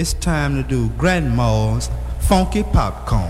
It's time to do Grandma's Funky Popcorn.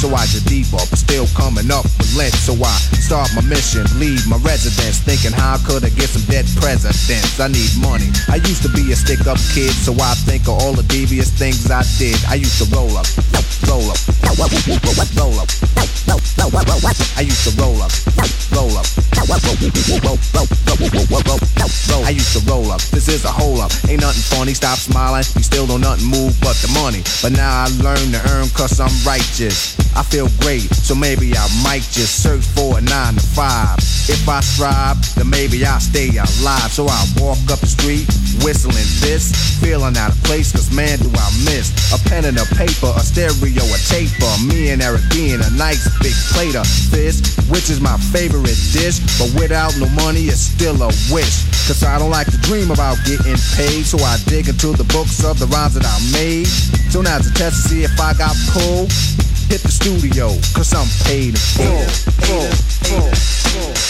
So I get deeper, but still coming up with lint. So I start my mission, leave my residence. Thinking how could I get some dead presidents? I need money. I used to be a stick up kid, so I think of all the devious things I did. I used to roll up, roll up, roll up, roll up. I used to roll up, roll up, roll, roll, Ain't nothing funny. Stop smiling. You still don't nothing move but the money. But now I learn to earn cause I'm righteous. I feel great, so maybe I might just search for a nine to five. If I strive, then maybe I'll stay alive. So I walk up the street, whistling this, feeling out of place, cause man, do I miss a pen and a paper, a stereo, a taper. Me and Eric being a nice big plate of fish, which is my favorite dish. But without no money, it's still a wish. Cause I don't like to dream about getting paid, so I dig into the books of the rhymes that I made. So now's a test to see if I got pulled. Hit the studio, cause I'm paid in full. full, full, full.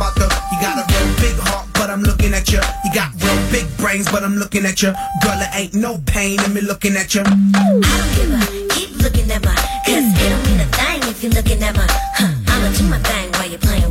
about the. You got a real big heart, but I'm looking at you. You got real big brains, but I'm looking at you. Girl, it ain't no pain in me looking at you. I don't give a keep looking at my. Cause it don't mean a thing if you're looking at my. Huh, I'ma do my thing while you're playing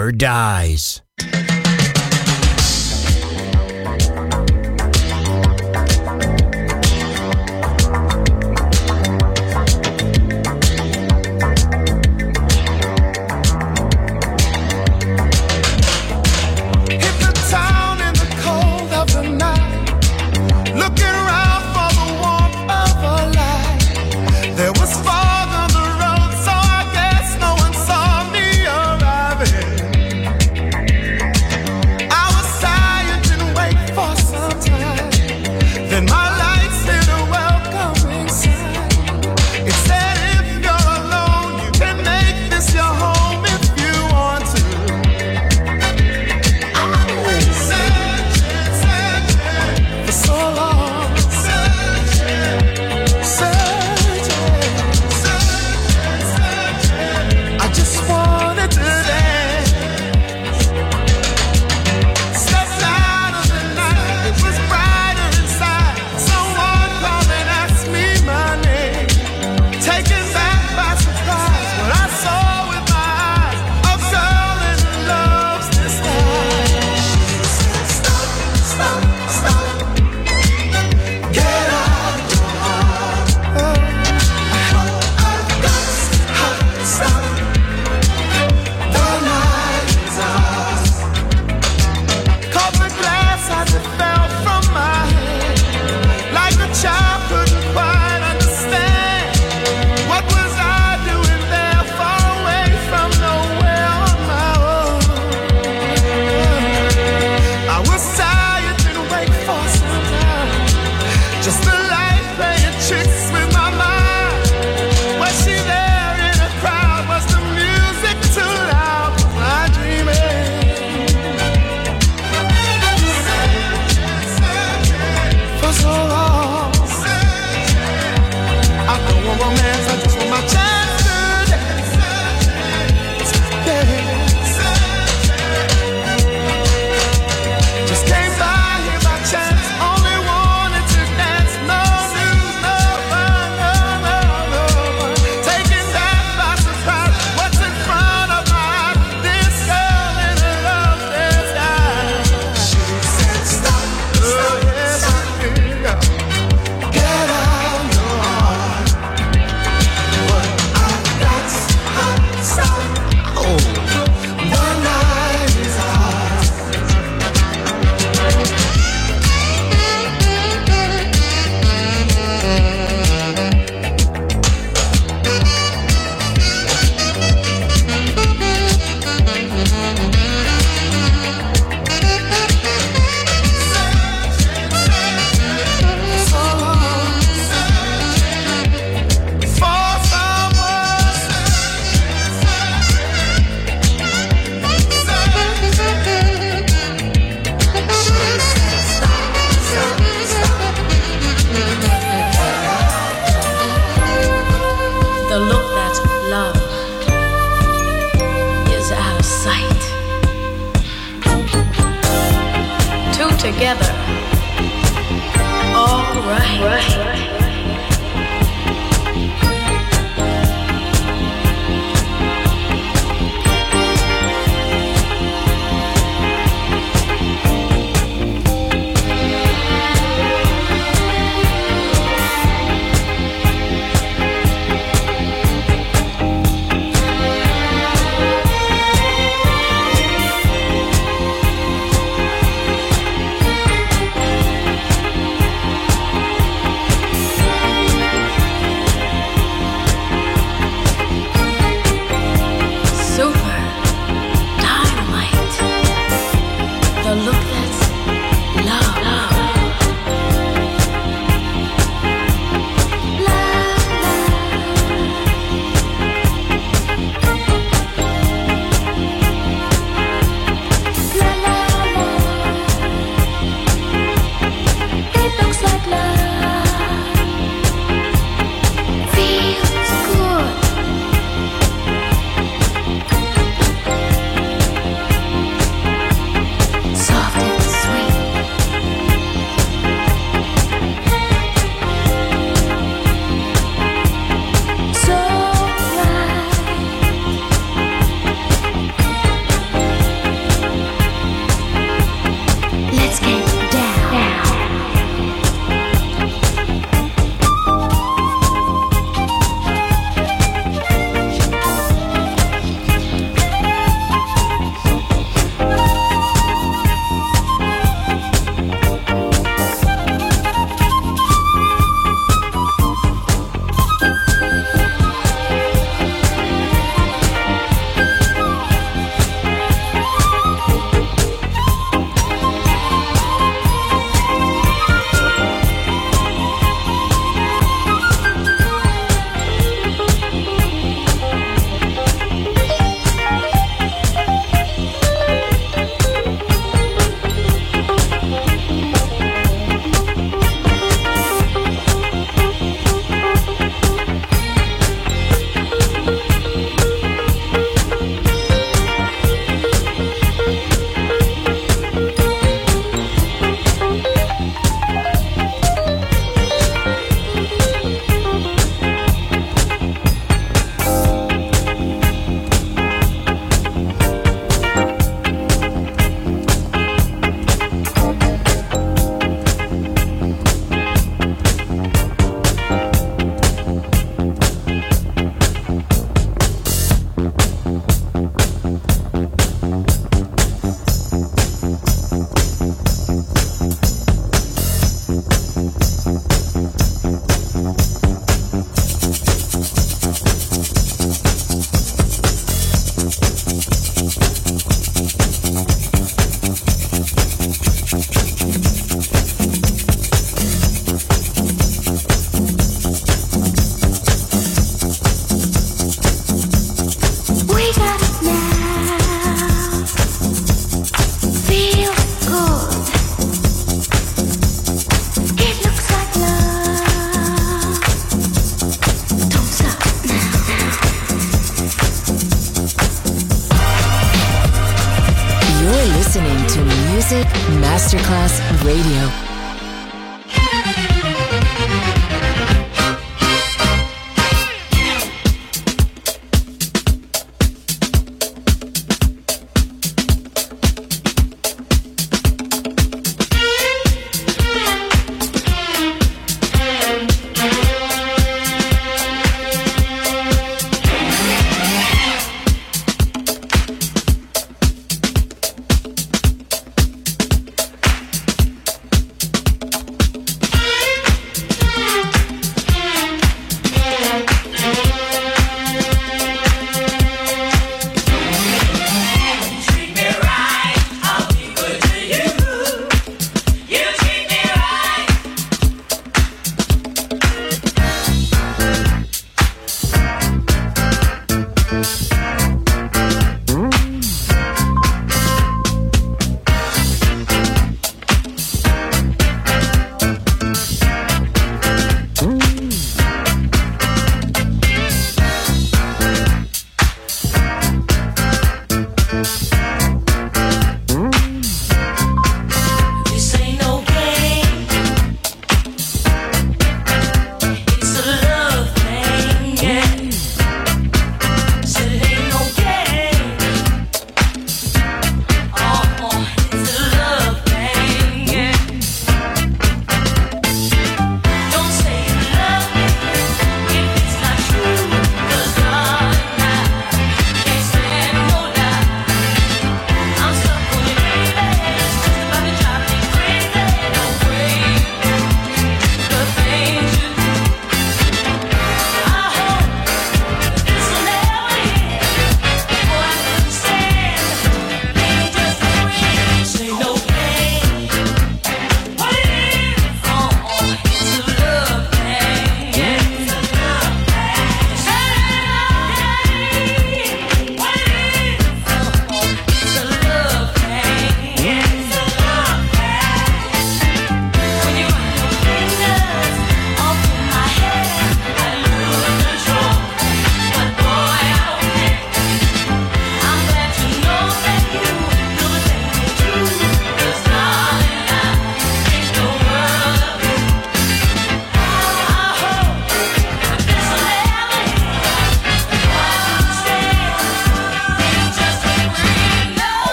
never dies.